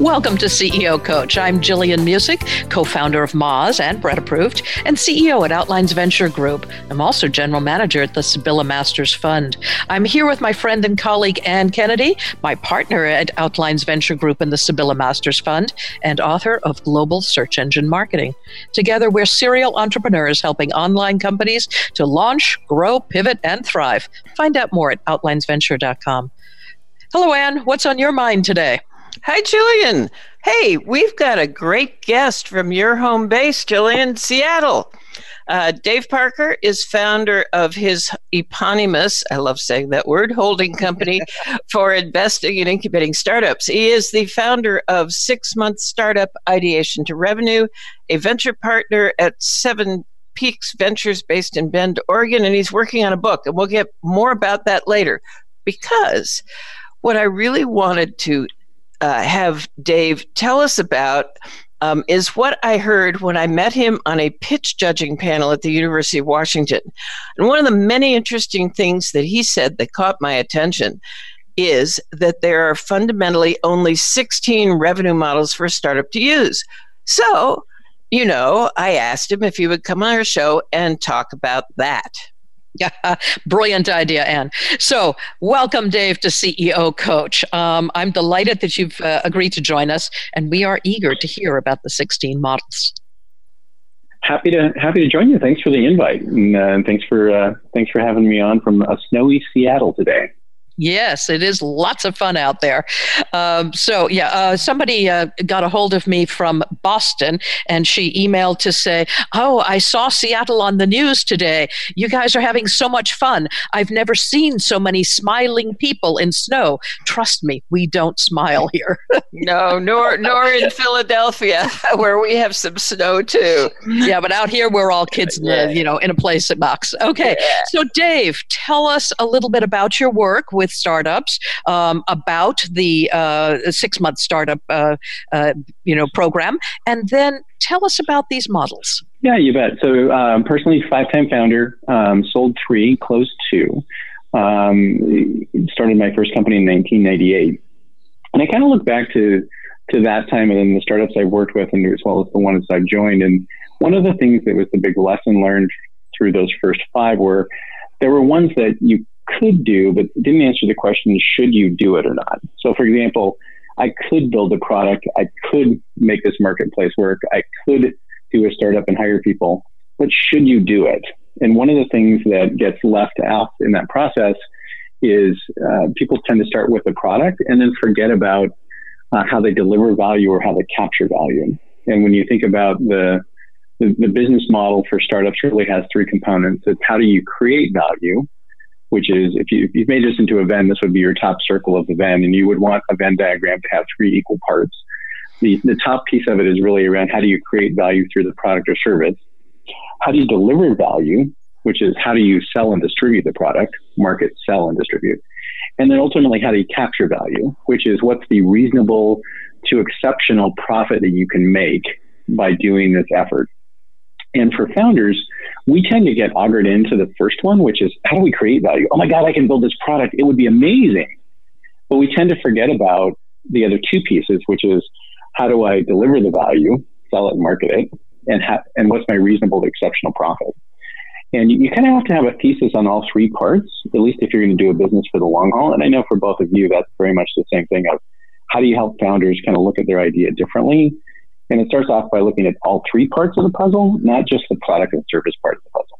Welcome to CEO Coach. I'm Gillian Muessig, co founder of Moz and Bread Approved, and CEO at Outlines Venture Group. I'm also general manager at the Sibylla Masters Fund. I'm here with my friend and colleague Anne Kennedy, my partner at Outlines Venture Group and the Sibylla Masters Fund, and author of Global Search Engine Marketing. Together, we're serial entrepreneurs helping online companies to launch, grow, pivot, and thrive. Find out more at outlinesventure.com. Hello, Anne. What's on your mind today? Hi, Gillian. Hey, we've got a great guest from your home base, Gillian, Seattle. Uh, Dave Parker is founder of his eponymous, I love saying that word, holding company for investing and incubating startups. He is the founder of Six Month Startup Ideation to Revenue, a venture partner at Seven Peaks Ventures based in Bend, Oregon, and he's working on a book. And we'll get more about that later because what I really wanted to uh, have Dave tell us about um, is what I heard when I met him on a pitch judging panel at the University of Washington. And one of the many interesting things that he said that caught my attention is that there are fundamentally only 16 revenue models for a startup to use. So, you know, I asked him if he would come on our show and talk about that. Yeah, brilliant idea, Anne. So, welcome, Dave, to CEO Coach. Um, I'm delighted that you've uh, agreed to join us, and we are eager to hear about the 16 models. Happy to happy to join you. Thanks for the invite, and uh, thanks for uh, thanks for having me on from a snowy Seattle today. Yes, it is lots of fun out there. Um, so, yeah, uh, somebody uh, got a hold of me from Boston and she emailed to say, Oh, I saw Seattle on the news today. You guys are having so much fun. I've never seen so many smiling people in snow. Trust me, we don't smile here. no, nor, nor in Philadelphia, where we have some snow too. Yeah, but out here, we're all kids in the, you know, in a place that box. Okay. Yeah. So, Dave, tell us a little bit about your work with with startups um, about the uh, six month startup uh, uh, you know program, and then tell us about these models. Yeah, you bet. So, um, personally, five time founder, um, sold three, closed two. Um, started my first company in 1998, and I kind of look back to to that time and then the startups I've worked with, and as well as the ones I've joined. And one of the things that was the big lesson learned through those first five were there were ones that you could do, but didn't answer the question, should you do it or not? So, for example, I could build a product, I could make this marketplace work, I could do a startup and hire people, but should you do it? And one of the things that gets left out in that process is uh, people tend to start with a product and then forget about uh, how they deliver value or how they capture value. And when you think about the, the, the business model for startups really has three components. It's how do you create value? Which is if, you, you've made this into a Venn, this would be your top circle of the Venn, and you would want a Venn diagram to have three equal parts. The, the top piece of it is really around how do you create value through the product or service? How do you deliver value, which is how do you sell and distribute the product, market, sell, and distribute? And then ultimately, how do you capture value, which is what's the reasonable to exceptional profit that you can make by doing this effort? And for founders, we tend to get augured into the first one, which is how do we create value? Oh my God, I can build this product. It would be amazing. But we tend to forget about the other two pieces, which is how do I deliver the value, sell it, market it, and ha- and what's my reasonable to exceptional profit? And you, you kind of have to have a thesis on all three parts, at least if you're going to do a business for the long haul. And I know for both of you, that's very much the same thing of how do you help founders kind of look at their idea differently and it starts off by looking at all three parts of the puzzle, not just the product and service part of the puzzle.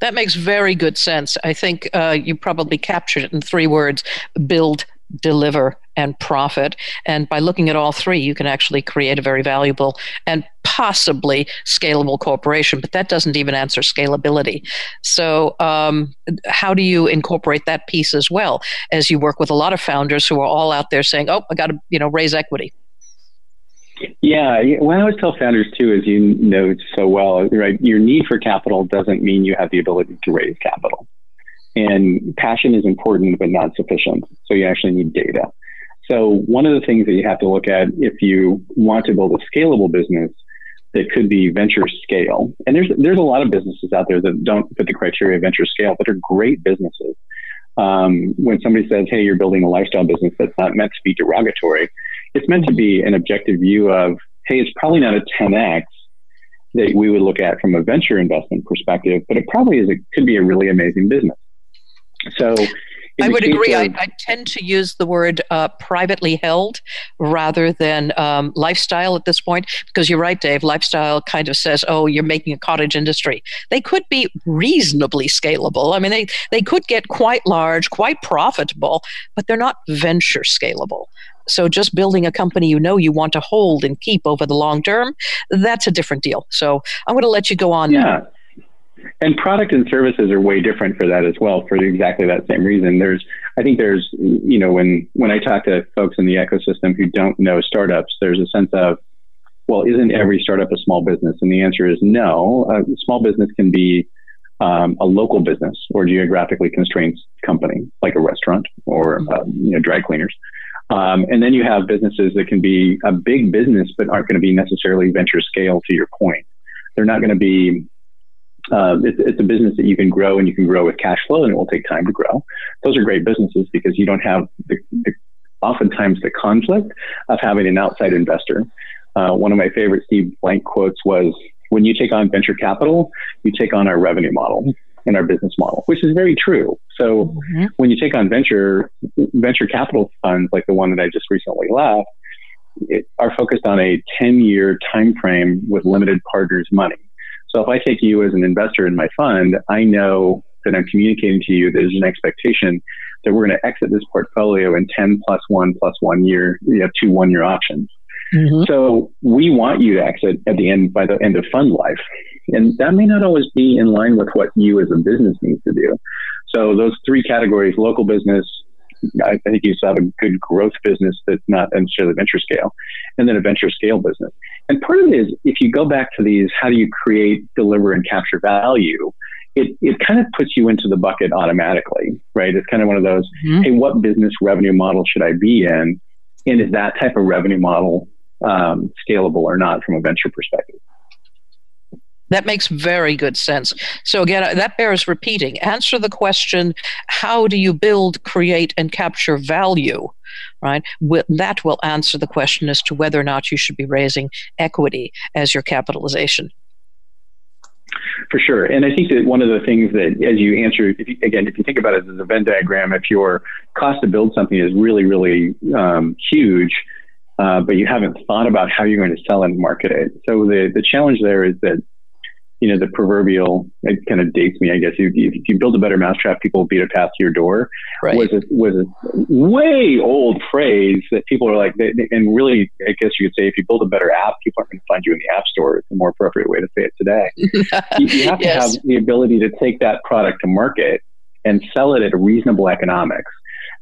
That makes very good sense. I think uh, you probably captured it in three words build, deliver, and profit. And by looking at all three, you can actually create a very valuable and possibly scalable corporation. But that doesn't even answer scalability. So, um, how do you incorporate that piece as well as you work with a lot of founders who are all out there saying, "Oh, I got to you know raise equity." Yeah, what I always tell founders too, as you know so well, right? Your need for capital doesn't mean you have the ability to raise capital. And passion is important, but not sufficient. So you actually need data. So one of the things that you have to look at if you want to build a scalable business that could be venture scale, and there's there's a lot of businesses out there that don't fit the criteria of venture scale, but are great businesses. Um, when somebody says, "Hey, you're building a lifestyle business," that's not meant to be derogatory. It's meant to be an objective view of, "Hey, it's probably not a 10x that we would look at from a venture investment perspective, but it probably is. It could be a really amazing business." So I would agree. Of, I, I, tend to use the word uh, privately held rather than um, lifestyle at this point because you're right, Dave. Lifestyle kind of says, oh, you're making a cottage industry. They could be reasonably scalable. I mean, they, they could get quite large, quite profitable, but they're not venture scalable. So just building a company you know you want to hold and keep over the long term, that's a different deal. So I'm going to let you go on yeah. now. And product and services are way different for that as well, for exactly that same reason. There's, I think there's, you know, when when I talk to folks in the ecosystem who don't know startups, there's a sense of, well, isn't every startup a small business? And the answer is no. A small business can be um, a local business or geographically constrained company, like a restaurant or uh, you know dry cleaners. Um, and then you have businesses that can be a big business, but aren't going to be necessarily venture scale. To your point, they're not going to be uh, it's, it's, a business that you can grow and you can grow with cash flow and it will take time to grow. Those are great businesses because you don't have the, the oftentimes the conflict of having an outside investor. Uh, one of my favorite Steve Blank quotes was, when you take on venture capital, you take on our revenue model and our business model, which is very true. So mm-hmm. when you take on venture, venture capital funds like the one that I just recently left, it, are focused on a 10 year time frame with limited partners money. So if I take you as an investor in my fund, I know that I'm communicating to you there's an expectation that we're going to exit this portfolio in 10 plus one plus one year, you have two one year options. Mm-hmm. So we want you to exit at the end by the end of fund life. And that may not always be in line with what you as a business needs to do. So those three categories, local business, I think you have a good growth business that's not necessarily venture scale, and then a venture scale business. And part of it is if you go back to these, how do you create, deliver, and capture value? It, it kind of puts you into the bucket automatically, right? It's kind of one of those, mm-hmm. hey, what business revenue model should I be in? And is that type of revenue model um, scalable or not from a venture perspective? That makes very good sense. So, again, that bears repeating. Answer the question how do you build, create, and capture value? Right? That will answer the question as to whether or not you should be raising equity as your capitalization. For sure. And I think that one of the things that, as you answer, if you, again, if you think about it as a Venn diagram, if your cost to build something is really, really um, huge, uh, but you haven't thought about how you're going to sell and market it. So the, the challenge there is that you know, the proverbial, it kind of dates me, I guess. If, if you build a better mousetrap, people will beat a path to your door. Right. Was a, was a way old phrase that people are like, they, and really, I guess you could say, if you build a better app, people aren't going to find you in the app store. It's a more appropriate way to say it today. you, you, have yes. to have the ability to take that product to market and sell it at a reasonable economics,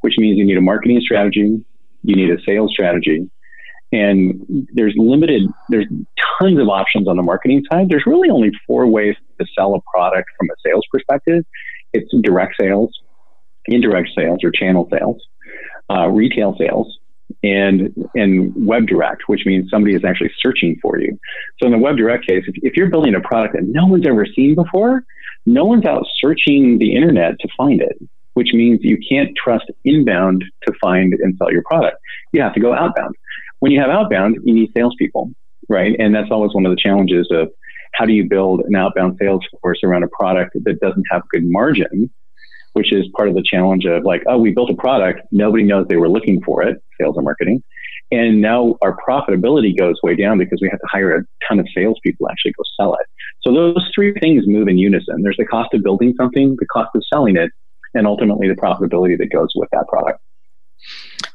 which means you need a marketing strategy, you need a sales strategy, and there's limited there's tons of options on the marketing side. There's really only four ways to sell a product from a sales perspective. It's direct sales indirect sales or channel sales uh, retail sales and and web direct which means somebody is actually searching for you. So in the web direct case if, if you're building a product that no one's ever seen before no one's out searching the internet to find it which means you can't trust inbound to find and sell your product. You have to go outbound when you have outbound, you need salespeople, right? And that's always one of the challenges of how do you build an outbound sales force around a product that doesn't have good margin, which is part of the challenge of like, oh, we built a product, nobody knows they were looking for it, sales and marketing. And now our profitability goes way down because we have to hire a ton of salespeople to actually go sell it. So those three things move in unison. There's the cost of building something, the cost of selling it, and ultimately the profitability that goes with that product.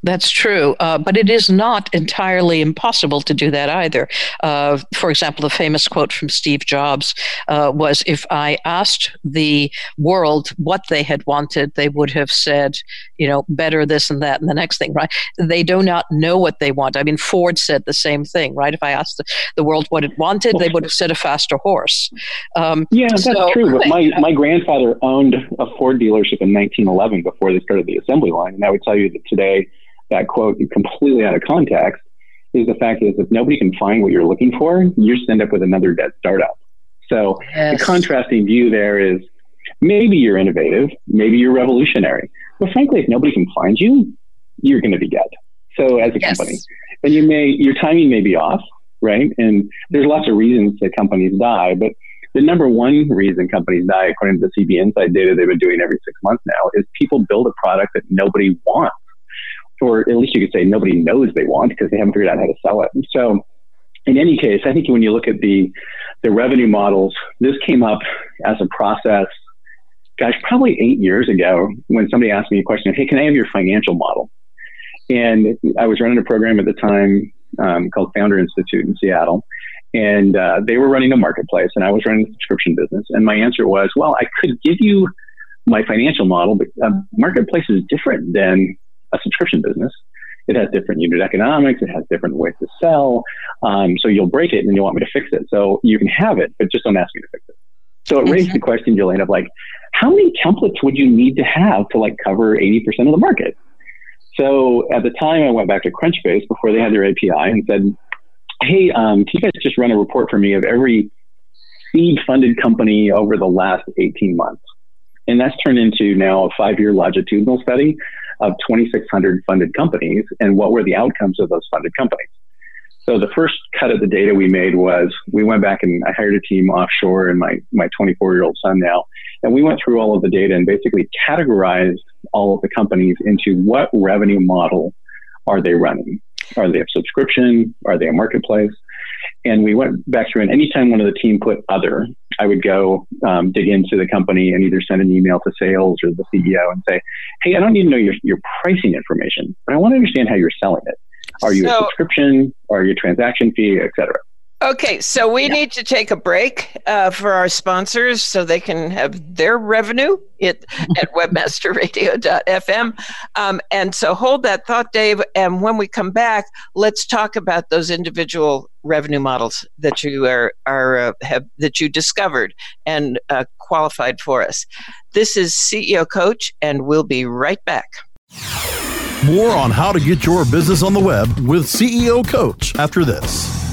That's true, uh, but it is not entirely impossible to do that either. Uh, for example, the famous quote from Steve Jobs uh, was If I asked the world what they had wanted, they would have said, you know, better this and that and the next thing, right? They do not know what they want. I mean, Ford said the same thing, right? If I asked the, the world what it wanted, they would have said a faster horse. Um, yeah, that's so, true. But my, my grandfather owned a Ford dealership in 1911 before they started the assembly line. And I would tell you that today, that quote completely out of context is the fact is if nobody can find what you're looking for, you just end up with another dead startup. So yes. the contrasting view there is maybe you're innovative, maybe you're revolutionary, but frankly, if nobody can find you, you're going to be dead. So as a yes. company, and you may your timing may be off, right? And there's lots of reasons that companies die, but the number one reason companies die, according to the CB Insight data they've been doing every six months now, is people build a product that nobody wants or at least you could say nobody knows they want because they haven't figured out how to sell it. So, in any case, I think when you look at the the revenue models, this came up as a process. Gosh, probably eight years ago, when somebody asked me a question, "Hey, can I have your financial model?" And I was running a program at the time um, called Founder Institute in Seattle, and uh, they were running a marketplace, and I was running a subscription business. And my answer was, "Well, I could give you my financial model, but a marketplace is different than a subscription business. It has different unit economics. It has different ways to sell. Um, so you'll break it and you want me to fix it. So you can have it, but just don't ask me to fix it. So it raised the question, Gillian, of like, how many templates would you need to have to like cover 80% of the market? So at the time, I went back to Crunchbase before they had their API and said, hey, um, can you guys just run a report for me of every seed funded company over the last 18 months? And that's turned into now a five year longitudinal study of 2,600 funded companies and what were the outcomes of those funded companies. So the first cut of the data we made was we went back and I hired a team offshore and my, my 24 year old son now, and we went through all of the data and basically categorized all of the companies into what revenue model are they running? Are they a subscription? Are they a marketplace? And we went back through, and anytime one of the team put other, I would go um, dig into the company and either send an email to sales or the CEO and say, hey, I don't need to know your, your pricing information, but I want to understand how you're selling it. Are you so, a subscription? Are you a transaction fee, et cetera? Okay, so we yeah. need to take a break uh, for our sponsors so they can have their revenue at, at webmasterradio.fm. Um, and so hold that thought, Dave. And when we come back, let's talk about those individual revenue models that you are, are uh, have that you discovered and uh, qualified for us. This is CEO Coach, and we'll be right back. More on how to get your business on the web with CEO Coach after this.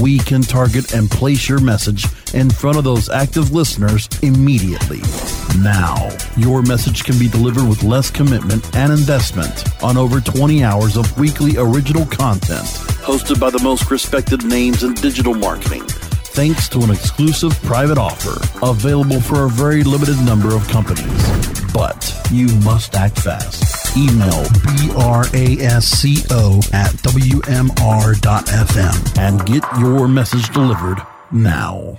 We can target and place your message in front of those active listeners immediately. Now, your message can be delivered with less commitment and investment on over 20 hours of weekly original content hosted by the most respected names in digital marketing thanks to an exclusive private offer available for a very limited number of companies. But you must act fast. Email brasco at wmr.fm and get your message delivered now.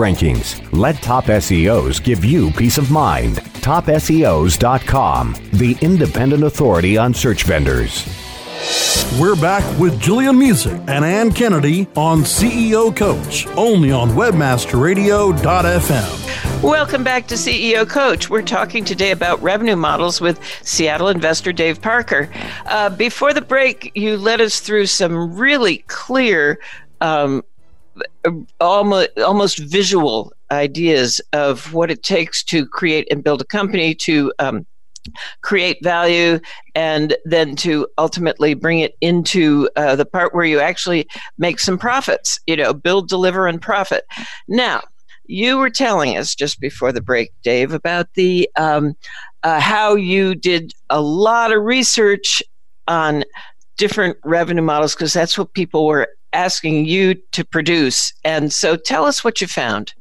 rankings. Let Top SEOs give you peace of mind. TopSEOs.com, the independent authority on search vendors. We're back with Gillian Muessig and Anne Kennedy on CEO Coach, only on WebmasterRadio.fm. Welcome back to CEO Coach. We're talking today about revenue models with Seattle investor Dave Parker. Uh, before the break, you led us through some really clear, um, almost, almost visual ideas of what it takes to create and build a company to um, create value and then to ultimately bring it into uh, the part where you actually make some profits you know build deliver and profit. Now you were telling us just before the break dave about the um, uh, how you did a lot of research on different revenue models because that's what people were asking you to produce and so tell us what you found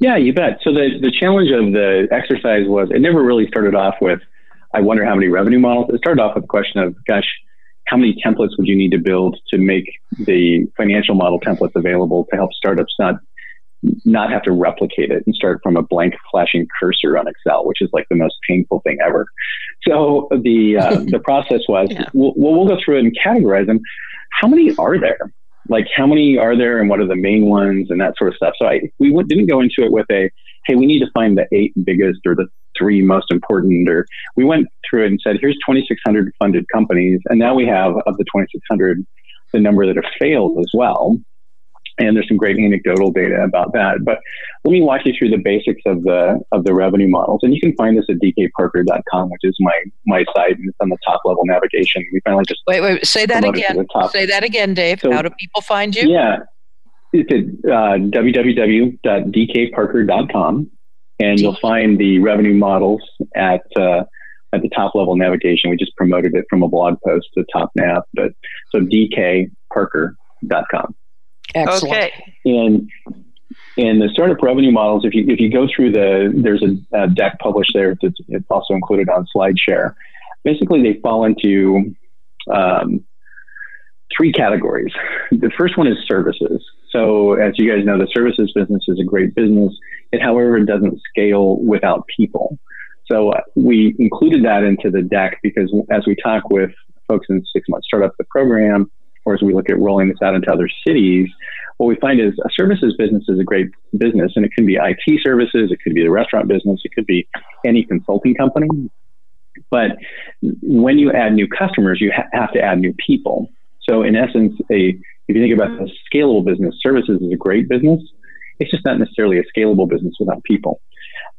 yeah, you bet. So the, the challenge of the exercise was it never really started off with, I wonder how many revenue models. It started off with the question of, gosh, how many templates would you need to build to make the financial model templates available to help startups not not have to replicate it and start from a blank flashing cursor on Excel, which is like the most painful thing ever. So the uh, the process was yeah. we'll, we'll go through it and categorize them. How many are there? like how many are there and what are the main ones and that sort of stuff. So I we didn't go into it with a hey we need to find the eight biggest or the three most important or we went through it and said here's 2600 funded companies and now we have of the 2600 the number that have failed as well and there's some great anecdotal data about that. But let me walk you through the basics of the of the revenue models, and you can find this at dkparker.com, which is my my site, and it's on the top level navigation. We finally just wait, wait, say that again. Say that again, Dave. So, How do people find you? Yeah, it's at uh, www.dkparker.com, and you'll find the revenue models at. Uh, at the top level navigation, we just promoted it from a blog post to top nav, but so dkparker.com. Excellent. Okay. And in the startup revenue models, if you if you go through the there's a, a deck published there that's it's also included on SlideShare. Basically, they fall into um, three categories. The first one is services. So, as you guys know, the services business is a great business. It, however, doesn't scale without people. So, uh, we included that into the deck because as we talk with folks in six month startup, the program, or as we look at rolling this out into other cities, what we find is a services business is a great business, and it can be IT services, it could be the restaurant business, it could be any consulting company. But when you add new customers, you ha- have to add new people. So in essence, a if you think about a scalable business, services is a great business. It's just not necessarily a scalable business without people.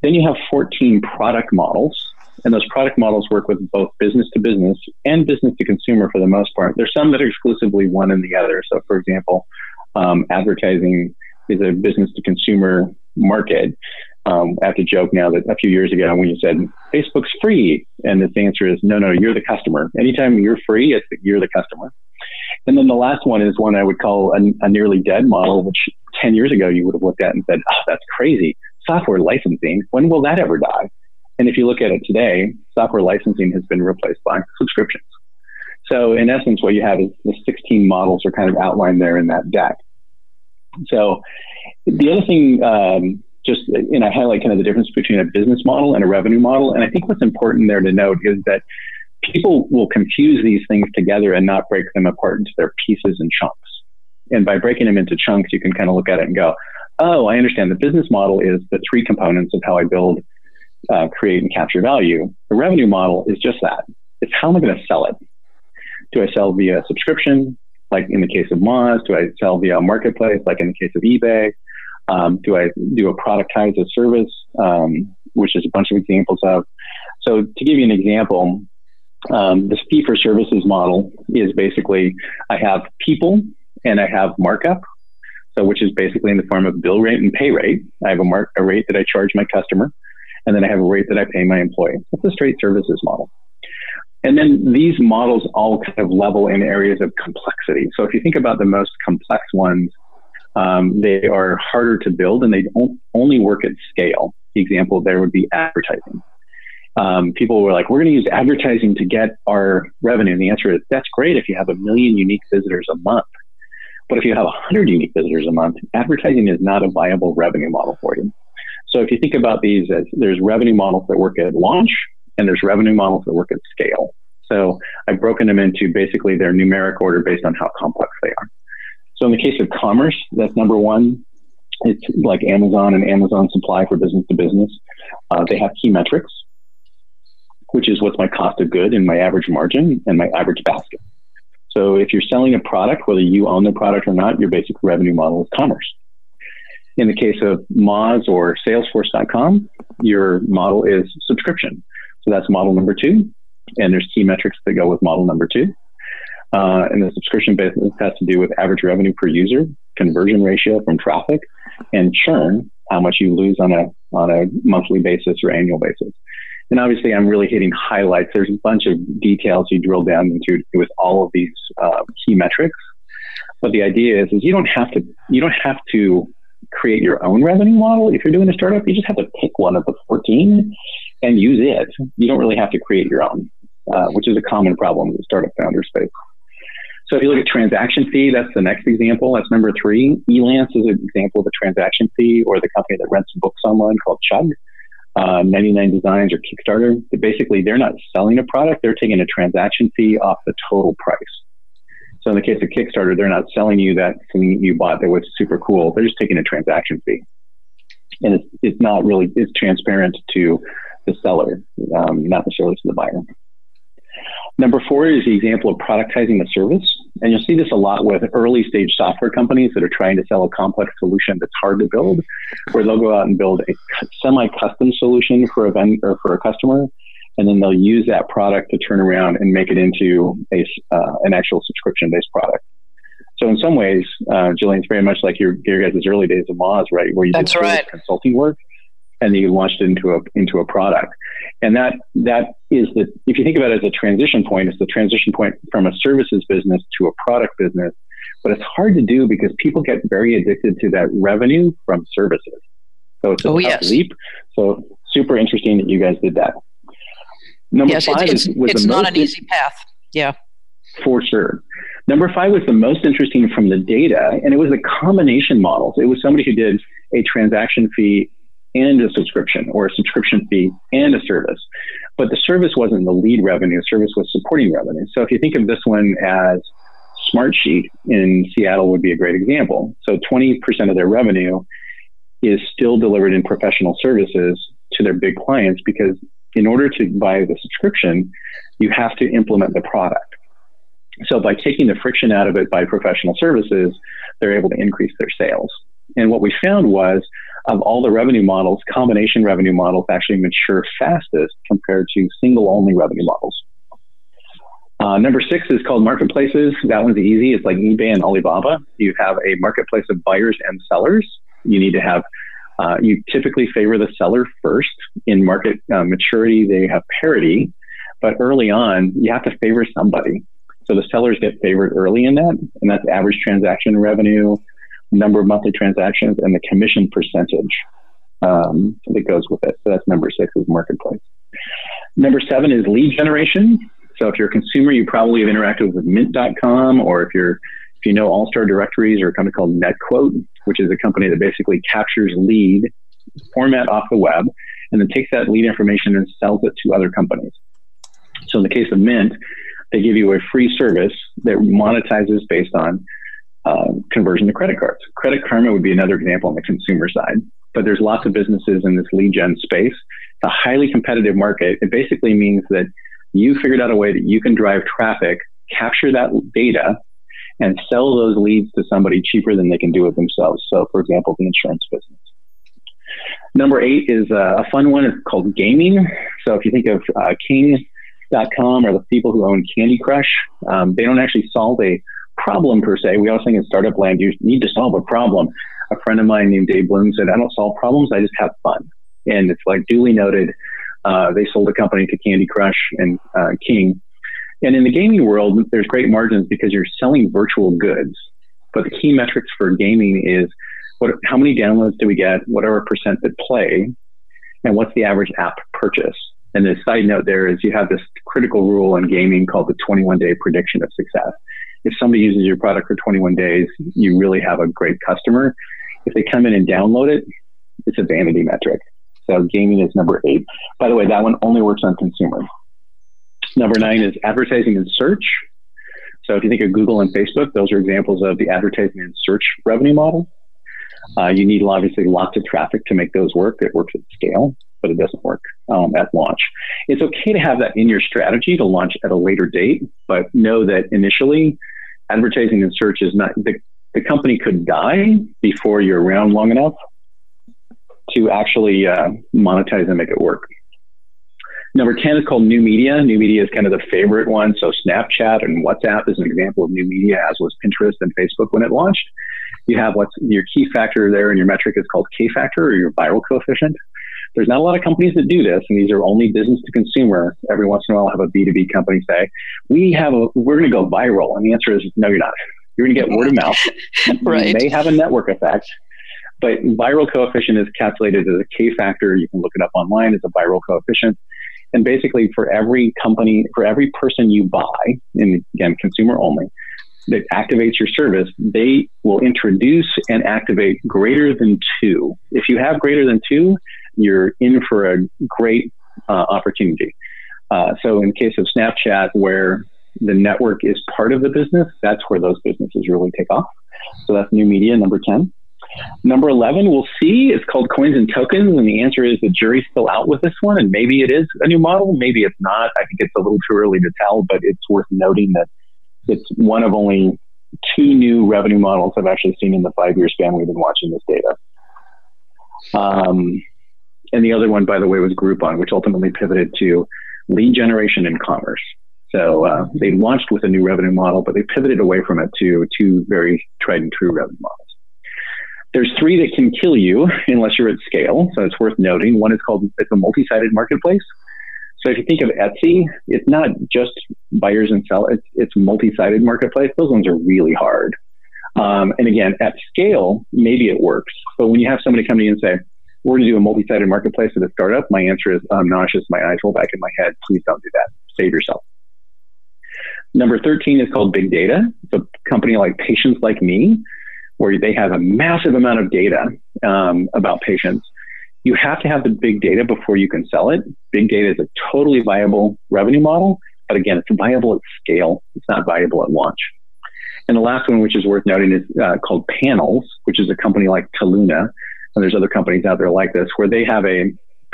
Then you have 14 product models and those product models work with both business to business and business to consumer for the most part. There's some that are exclusively one and the other. So, for example, um, advertising is a business to consumer market. Um, I have to joke now that a few years ago when you said Facebook's free, and the answer is no, no, you're the customer. Anytime you're free, it's you're the customer. And then the last one is one I would call a, a nearly dead model, which 10 years ago you would have looked at and said, oh, that's crazy. Software licensing, when will that ever die? And if you look at it today, software licensing has been replaced by subscriptions. So in essence, what you have is the 16 models are kind of outlined there in that deck. So the other thing, um, just and I highlight kind of the difference between a business model and a revenue model. And I think what's important there to note is that people will confuse these things together and not break them apart into their pieces and chunks. And by breaking them into chunks, you can kind of look at it and go, oh, I understand. The business model is the three components of how I build uh, create and capture value. The revenue model is just that. It's how am I going to sell it? Do I sell via subscription, like in the case of Moz? Do I sell via a marketplace, like in the case of eBay? Um, do I do a productize a service, um, which is a bunch of examples of? So to give you an example, um, this fee for services model is basically I have people and I have markup. So which is basically in the form of bill rate and pay rate. I have a mark a rate that I charge my customer and then I have a rate that I pay my employee. That's a straight services model. And then these models all kind of level in areas of complexity. So if you think about the most complex ones, Um, they are harder to build and they only work at scale. The example there would be advertising. Um, people were like, we're going to use advertising to get our revenue. And the answer is that's great if you have a million unique visitors a month. But if you have 100 unique visitors a month, advertising is not a viable revenue model for you. So if you think about these as there's revenue models that work at launch and there's revenue models that work at scale. So I've broken them into basically their numeric order based on how complex they are. So in the case of commerce, that's number one. It's like Amazon and Amazon Supply for business to business. Uh, they have key metrics, which is what's my cost of good and my average margin and my average basket. So if you're selling a product, whether you own the product or not, your basic revenue model is commerce. In the case of Moz or Salesforce.com, your model is subscription. So that's model number two. And there's key metrics that go with model number two. Uh, and the subscription business has to do with average revenue per user, conversion ratio from traffic, and churn, how much you lose on a on a monthly basis or annual basis. And obviously, I'm really hitting highlights. There's a bunch of details you drill down into with all of these uh, key metrics. But the idea is, is you don't have to you don't have to create your own revenue model. If you're doing a startup, you just have to pick one of the 14 and use it. You don't really have to create your own, uh, which is a common problem in the startup founder space. So if you look at transaction fee, that's the next example. That's number three. Elance is an example of a transaction fee, or the company that rents books online called Chegg. Uh, 99 Designs or Kickstarter. Basically, they're not selling a product; they're taking a transaction fee off the total price. So in the case of Kickstarter, they're not selling you that thing you bought that was super cool. They're just taking a transaction fee, and it's it's not really it's transparent to the seller, um, not necessarily to the buyer. Number four is the example of productizing the service. And you'll see this a lot with early stage software companies that are trying to sell a complex solution that's hard to build, where they'll go out and build a semi custom solution for a vendor or for a customer. And then they'll use that product to turn around and make it into a, uh, an actual subscription based product. So in some ways, uh, Gillian, it's very much like your, your guys' early days of Moz, right? Where you That's did right. consulting work and then you launched it into a into a product. And that that is the if you think about it as a transition point, it's the transition point from a services business to a product business. But it's hard to do because people get very addicted to that revenue from services. So it's a oh, tough yes. leap. So super interesting that you guys did that. Number yes, five it's, was it's not an easy path. Yeah. for sure. Number five was the most interesting from the data, and it was the combination models. It was somebody who did a transaction fee and a subscription or a subscription fee and a service. But the service wasn't the lead revenue, service was supporting revenue. So if you think of this one as Smartsheet in Seattle would be a great example. So 20% of their revenue is still delivered in professional services to their big clients because in order to buy the subscription, you have to implement the product. So by taking the friction out of it by professional services, they're able to increase their sales. And what we found was of all the revenue models, combination revenue models actually mature fastest compared to single only revenue models. Uh, number six is called marketplaces. That one's easy. It's like eBay and Alibaba. You have a marketplace of buyers and sellers. You need to have, uh, you typically favor the seller first. In market uh, maturity, they have parity, but early on, you have to favor somebody. So the sellers get favored early in that, and that's average transaction revenue, number of monthly transactions, and the commission percentage um, that goes with it. So that's number six is marketplace. Number seven is lead generation. So if you're a consumer, you probably have interacted with Mint.com, or if you're if you know All Star Directories or a company called NetQuote, which is a company that basically captures lead format off the web and then takes that lead information and sells it to other companies. So in the case of Mint, they give you a free service that monetizes based on uh, conversion to credit cards. Credit Karma would be another example on the consumer side, but there's lots of businesses in this lead gen space. It's a highly competitive market. It basically means that you figured out a way that you can drive traffic, capture that data, and sell those leads to somebody cheaper than they can do it themselves. So, for example, the insurance business. Number eight is uh, a fun one. It's called gaming. So, if you think of uh, King.com or the people who own Candy Crush, um, they don't actually solve a problem per se. We always think in startup land, you need to solve a problem. A friend of mine named Dave Bloom said, I don't solve problems, I just have fun. And it's like duly noted. Uh, they sold a company to Candy Crush and uh, King. And in the gaming world, there's great margins because you're selling virtual goods. But the key metrics for gaming is what, how many downloads do we get? What are our percent that play? And what's the average app purchase? And the side note there is you have this critical rule in gaming called the 21 day prediction of success. If somebody uses your product for 21 days, you really have a great customer. If they come in and download it, it's a vanity metric. So gaming is number eight. By the way, that one only works on consumer. Number nine is advertising and search. So if you think of Google and Facebook, those are examples of the advertising and search revenue model. Uh, you need obviously lots of traffic to make those work. It works at scale, but it doesn't work um, at launch. It's okay to have that in your strategy to launch at a later date, but know that initially, advertising and search is not the, the company could die before you're around long enough to actually uh, monetize and make it work. Number 10 is called new media. New media is kind of the favorite one. So Snapchat and WhatsApp is an example of new media, as was Pinterest and Facebook when it launched. You have what's your key factor there, and your metric is called K factor or your viral coefficient. There's not a lot of companies that do this, and these are only business to consumer. Every once in a while, I'll have a B2B company say, "We have a, we're going to go viral," and the answer is no, you're not. You're going to get word of mouth. right. You may have a network effect, but viral coefficient is calculated as a K factor. You can look it up online as a viral coefficient. And basically, for every company, for every person you buy, and again, consumer only, that activates your service, they will introduce and activate greater than two. If you have greater than two, you're in for a great uh, opportunity. Uh, so, in case of Snapchat, where the network is part of the business, that's where those businesses really take off. So, that's new media, number 10. Number 11, we'll see. It's called coins and tokens. And the answer is the jury's still out with this one. And maybe it is a new model. Maybe it's not. I think it's a little too early to tell, but it's worth noting that it's one of only two new revenue models I've actually seen in the five year span we've been watching this data. Um, and the other one, by the way, was Groupon, which ultimately pivoted to lead generation and commerce. So uh, they launched with a new revenue model, but they pivoted away from it to two very tried and true revenue models. There's three that can kill you unless you're at scale. So it's worth noting. One is called it's a multi-sided marketplace. So if you think of Etsy, it's not just buyers and sellers; it's, it's multi-sided marketplace. Those ones are really hard. Um, and again, at scale, maybe it works. But when you have somebody come to you and say, "We're going to do a multi-sided marketplace at a startup," my answer is, "I'm nauseous. My eyes roll back in my head. Please don't do that. Save yourself." Number 13 is called Big Data. It's a company like Patients Like Me, where they have a massive amount of data um, about patients you have to have the big data before you can sell it. Big data is a totally viable revenue model, but again, it's viable at scale. It's not viable at launch. And the last one, which is worth noting, is uh, called Panels, which is a company like Toluna, And there's other companies out there like this where they have a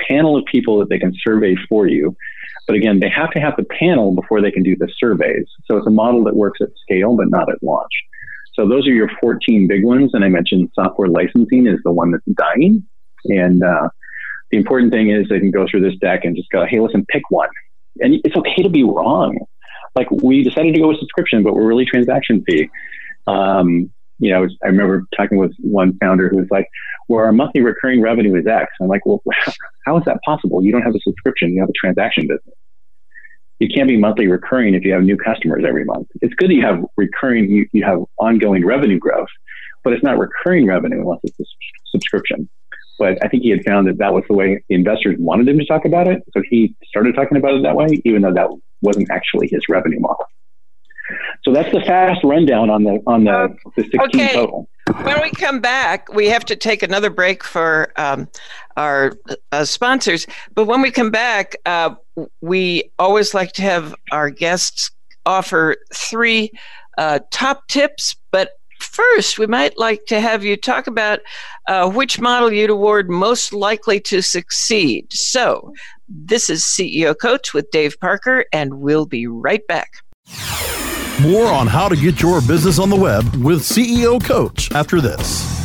panel of people that they can survey for you. But again, they have to have the panel before they can do the surveys. So it's a model that works at scale, but not at launch. So those are your 14 big ones. And I mentioned software licensing is the one that's dying. And uh, the important thing is they can go through this deck and just go, hey, listen, pick one. And it's okay to be wrong. Like we decided to go with subscription, but we're really transaction fee. Um, you know, I remember talking with one founder who was like, well, our monthly recurring revenue is X. I'm like, well, how is that possible? You don't have a subscription, you have a transaction business. You can't be monthly recurring if you have new customers every month. It's good that you have recurring, you, you have ongoing revenue growth, but it's not recurring revenue unless it's a subscription. But I think he had found that that was the way the investors wanted him to talk about it. So he started talking about it that way, even though that wasn't actually his revenue model. So that's the fast rundown on the on the, the 16 okay. total. When we come back, we have to take another break for um, our uh, sponsors. But when we come back, uh, we always like to have our guests offer three uh, top tips, but first, we might like to have you talk about uh, which model you'd award most likely to succeed. So, this is CEO Coach with Dave Parker, and we'll be right back. More on how to get your business on the web with CEO Coach after this.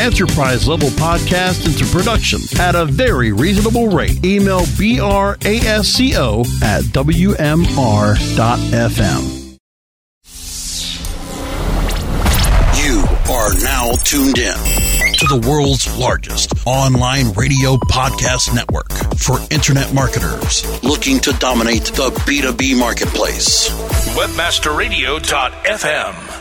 enterprise level podcast into production at a very reasonable rate. Email BRASCO at WMR.FM. You are now tuned in to the world's largest online radio podcast network for internet marketers looking to dominate the B2B marketplace. Webmasterradio.fm.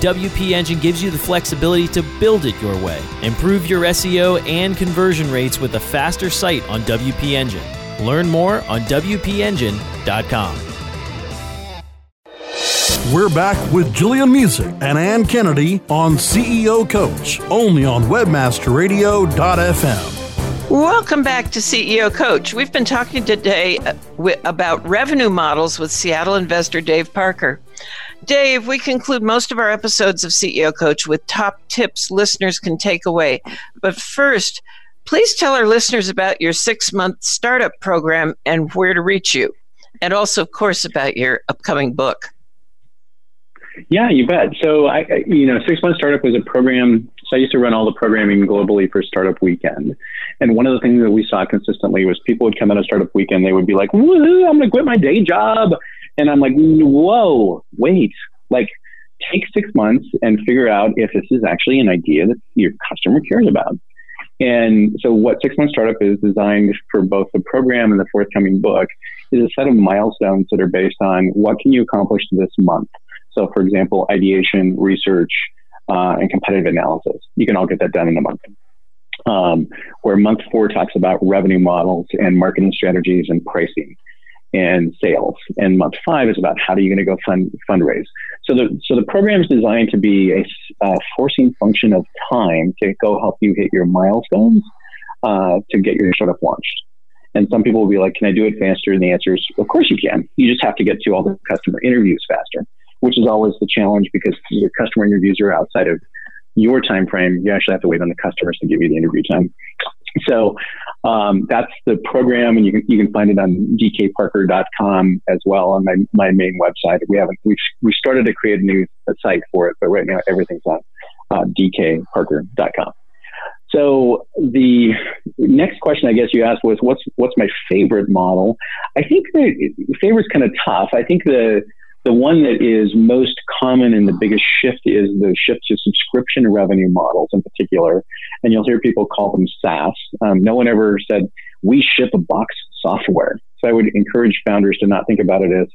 WP Engine gives you the flexibility to build it your way. Improve your SEO and conversion rates with a faster site on WP Engine. Learn more on WPEngine.com. We're back with Gillian Muessig and Anne Kennedy on CEO Coach, only on WebmasterRadio.fm. Welcome back to CEO Coach. We've been talking today uh, about revenue models with Seattle investor Dave Parker. Dave, we conclude most of our episodes of CEO Coach with top tips listeners can take away. But first, please tell our listeners about your six month startup program and where to reach you. And also, of course, about your upcoming book. Yeah, you bet. So, I, you know, Six Month Startup was a program. So, I used to run all the programming globally for Startup Weekend. And one of the things that we saw consistently was people would come out of Startup Weekend, they would be like, Woo, I'm going to quit my day job. And I'm like, Whoa, wait, like, take six months and figure out if this is actually an idea that your customer cares about. And so, what Six Month Startup is designed for both the program and the forthcoming book is a set of milestones that are based on what can you accomplish this month. So, for example, ideation, research, uh, and competitive analysis. You can all get that done in a month. Um, where month four talks about revenue models and marketing strategies and pricing and sales. And month five is about how are you going to go fund fundraise. So the so the program is designed to be a, forcing function of time to go help you hit your milestones uh, to get your startup launched. And some people will be like, "Can I do it faster?" And the answer is, "Of course you can. You just have to get to all the customer interviews faster." which is always the challenge because your customer interviews are outside of your time frame. You actually have to wait on the customers to give you the interview time. So um, that's the program, and you can you can find it on dkparker.com as well on my, my main website. We haven't we we started to create a new site for it, but right now everything's on uh, dkparker.com. So the next question I guess you asked was what's what's my favorite model? I think the favorite's kind of tough. I think the the one that is most common and the biggest shift is the shift to subscription revenue models in particular. And you'll hear people call them SaaS. Um, no one ever said, we ship a box software. So I would encourage founders to not think about it as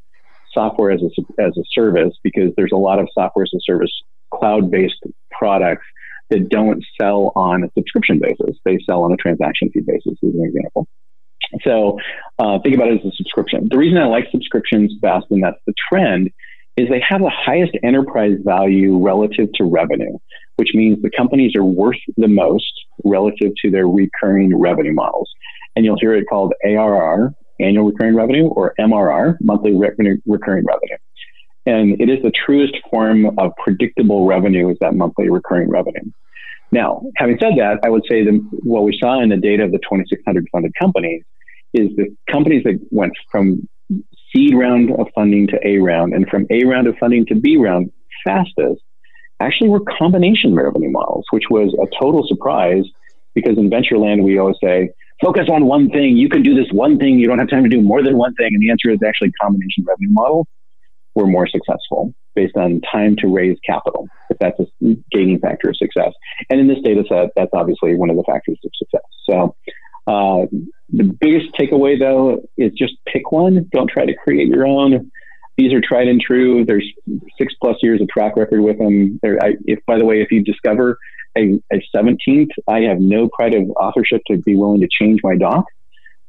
software as a, as a service because there's a lot of software as a service cloud based products that don't sell on a subscription basis. They sell on a transaction fee basis, as an example. So uh, think about it as a subscription. The reason I like subscriptions best, and that's the trend, is they have the highest enterprise value relative to revenue, which means the companies are worth the most relative to their recurring revenue models. And you'll hear it called ARR, annual recurring revenue, or MRR, monthly revenue, recurring revenue. And it is the truest form of predictable revenue is that monthly recurring revenue. Now, having said that, I would say that what we saw in the data of the 2,600 funded companies is the companies that went from seed round of funding to A round and from A round of funding to B round fastest actually were combination revenue models, which was a total surprise because in venture land, we always say, focus on one thing. You can do this one thing. You don't have time to do more than one thing. And the answer is actually combination revenue models We're more successful based on time to raise capital, if that's a gating factor of success. And in this data set, that's obviously one of the factors of success. So uh, the biggest takeaway, though, is just pick one. Don't try to create your own. These are tried and true. There's six plus years of track record with them. There, I, if, by the way, if you discover a, a 17th, I have no pride of authorship to be willing to change my doc.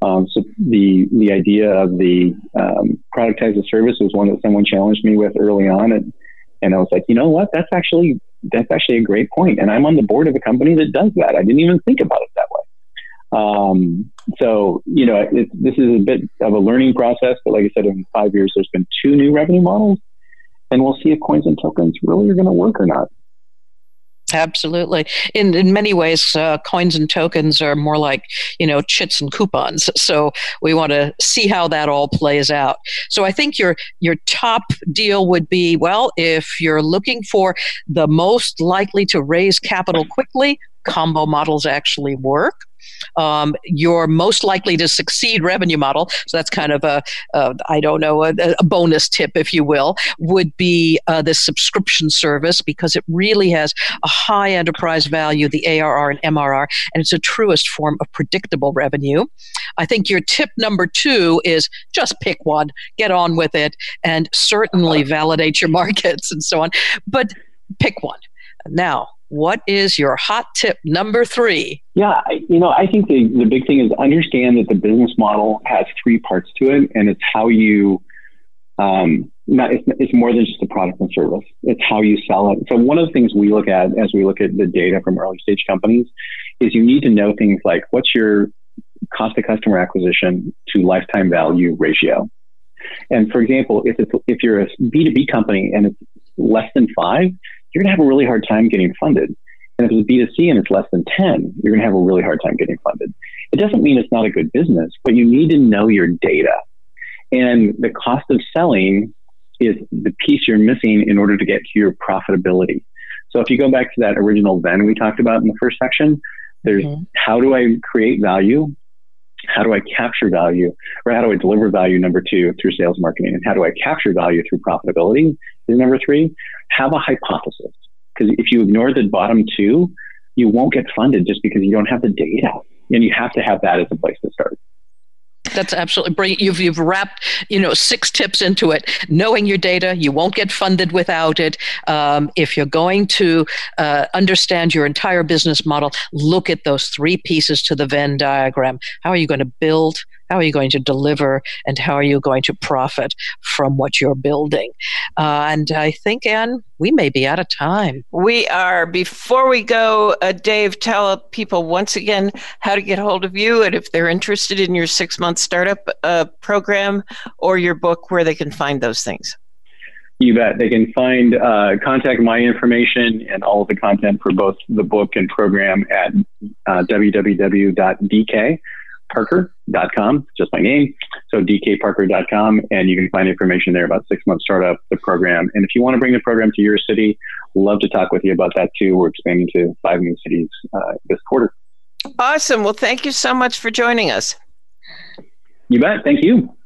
Um, so the the idea of the um, productize a service was one that someone challenged me with early on, and and I was like, you know what, that's actually that's actually a great point, and I'm on the board of a company that does that. I didn't even think about it that way. Um, so you know, it, this is a bit of a learning process, but like I said, in five years, there's been two new revenue models, and we'll see if coins and tokens really are going to work or not. Absolutely. In in many ways, uh, coins and tokens are more like you know chits and coupons. So we want to see how that all plays out. So I think your your top deal would be well if you're looking for the most likely to raise capital quickly. Combo models actually work um, your most likely to succeed revenue model, so that's kind of a a I don't know, a, a, bonus tip, if you will, would be uh, this subscription service because it really has a high enterprise value, the ARR and MRR, and it's a truest form of predictable revenue. I think your tip number two is just pick one, get on with it, and certainly validate your markets and so on. But pick one. Now, what is your hot tip number three? Yeah, you know, I think the, the big thing is understand that the business model has three parts to it, and it's how you, um, not, it's, it's more than just a product and service. It's how you sell it. So one of the things we look at as we look at the data from early stage companies is you need to know things like what's your cost of customer acquisition to lifetime value ratio. And for example, if it's, if you're a B2B company and it's less than five, you're going to have a really hard time getting funded. And if it's B2C and it's less than 10, you're going to have a really hard time getting funded. It doesn't mean it's not a good business, but you need to know your data. And the cost of selling is the piece you're missing in order to get to your profitability. So if you go back to that original then we talked about in the first section, there's mm-hmm. how do I create value? How do I capture value? Or how do I deliver value, number two, through sales marketing? And how do I capture value through profitability is number three. Have a hypothesis. Because if you ignore the bottom two, you won't get funded just because you don't have the data. And you have to have that as a place to start. That's absolutely brilliant. You've you've wrapped you know six tips into it. Knowing your data, you won't get funded without it. Um, if you're going to uh, understand your entire business model, look at those three pieces to the Venn diagram. How are you going to build? How are you going to deliver? And how are you going to profit from what you're building? Uh, and I think, Anne, we may be out of time. We are. Before we go, uh, Dave, tell people once again how to get hold of you and if they're interested in your six month startup uh, program or your book, where they can find those things. You bet. They can find uh, contact my information and all of the content for both the book and program at uh, www.dk dkparker.com, just my name. So dkparker.com, and you can find information there about six month startup, the program. And if you want to bring the program to your city, love to talk with you about that too. We're expanding to five new cities uh, this quarter. Awesome. Well, thank you so much for joining us. You bet. Thank you.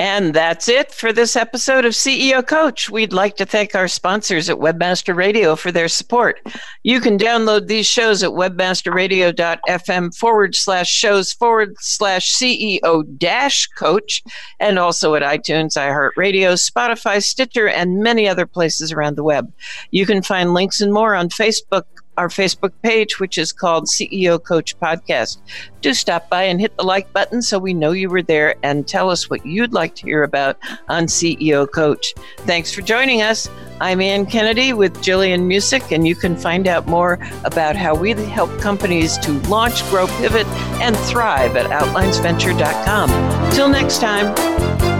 And that's it for this episode of CEO Coach. We'd like to thank our sponsors at Webmaster Radio for their support. You can download these shows at webmasterradio.fm forward slash shows forward slash CEO dash coach, and also at iTunes, iHeartRadio, Spotify, Stitcher, and many other places around the web. You can find links and more on Facebook, our Facebook page, which is called CEO Coach Podcast. Do stop by and hit the like button so we know you were there and tell us what you'd like to hear about on CEO Coach. Thanks for joining us. I'm Anne Kennedy with Gillian Muessig, and you can find out more about how we help companies to launch, grow, pivot, and thrive at outlinesventure.com. Till next time.